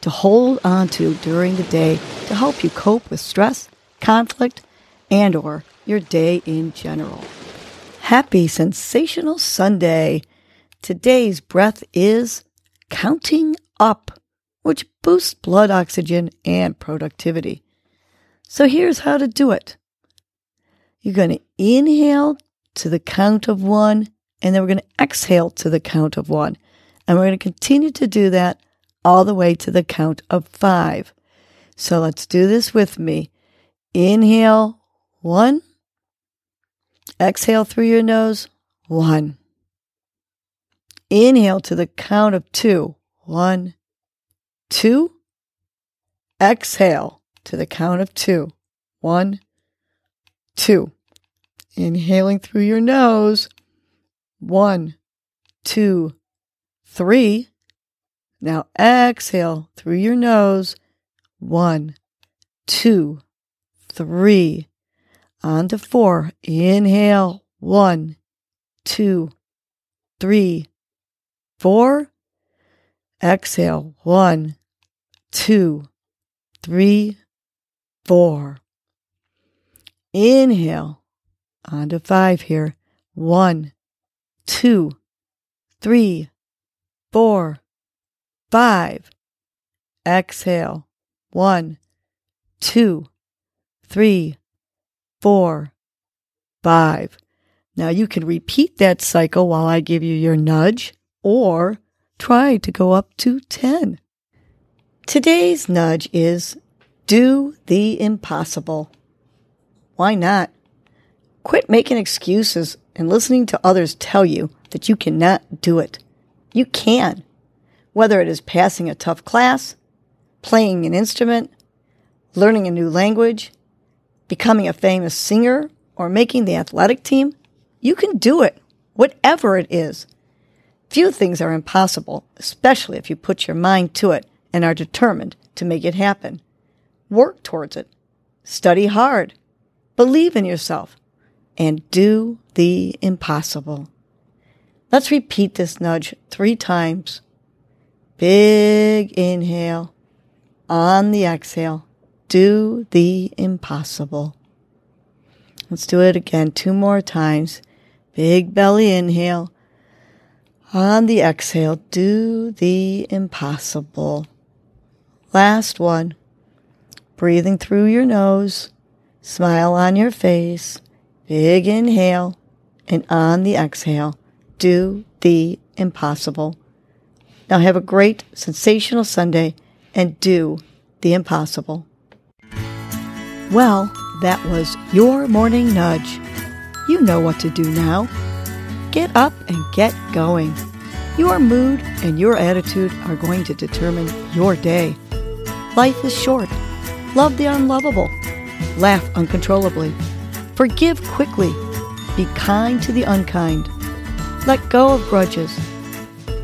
to hold on to during the day to help you cope with stress, conflict, and or your day in general. Happy sensational Sunday. Today's breath is counting up, which boosts blood oxygen and productivity. So here's how to do it. You're going to inhale to the count of one, and then we're going to exhale to the count of one. And we're going to continue to do that all the way to the count of five. So let's do this with me. Inhale, one. Exhale through your nose, one. Inhale to the count of two. One, two. Exhale to the count of two. One, two. Inhaling through your nose. One, two, three. Now exhale through your nose. One, two, three. On to four. Inhale. One, two, three, four. Exhale. One, two, three, four. Inhale. On to five here. One, two, three, four, five. Exhale. One, two, three, four, five. Now you can repeat that cycle while I give you your nudge or try to go up to 10. Today's nudge is do the impossible. Why not? Quit making excuses and listening to others tell you that you cannot do it. You can whether it is passing a tough class, playing an instrument, learning a new language, becoming a famous singer, or making the athletic team, you can do it, whatever it is. Few things are impossible, especially if you put your mind to it and are determined to make it happen. Work towards it. Study hard. Believe in yourself. And do the impossible. Let's repeat this nudge three times. Big inhale. On the exhale, do the impossible. Let's do it again two more times. Big belly inhale. On the exhale, do the impossible. Last one. Breathing through your nose. Smile on your face. Big inhale. And on the exhale, do the impossible. Now have a great, sensational Sunday and do the impossible. Well, that was your morning nudge. You know what to do now. Get up and get going. Your mood and your attitude are going to determine your day. Life is short. Love the unlovable. Laugh uncontrollably. Forgive quickly. Be kind to the unkind. Let go of grudges